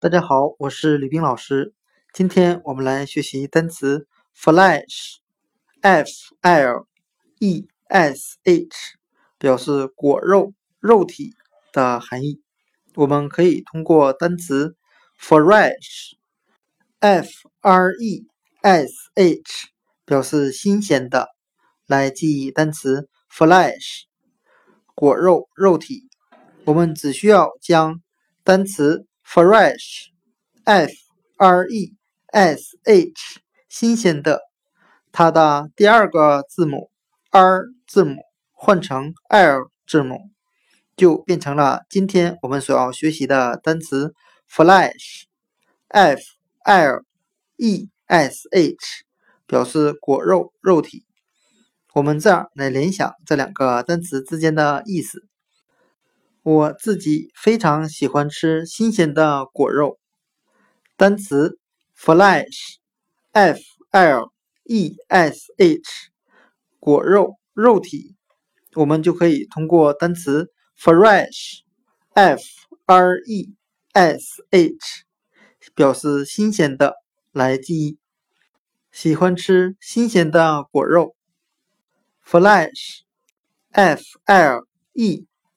大家好，我是吕冰老师。今天我们来学习单词 flesh，f l e s h，表示果肉、肉体的含义。我们可以通过单词 fresh，f r e s h，表示新鲜的，来记忆单词 flesh，果肉、肉体。我们只需要将单词 fresh，f r e s h，新鲜的，它的第二个字母 r 字母换成 l 字母，就变成了今天我们所要学习的单词 flesh，f l e s h，表示果肉、肉体。我们这样来联想这两个单词之间的意思。我自己非常喜欢吃新鲜的果肉。单词 flesh，f l e s h，果肉、肉体，我们就可以通过单词 fresh，f r e s h，表示新鲜的来记忆。喜欢吃新鲜的果肉。flesh，f l e。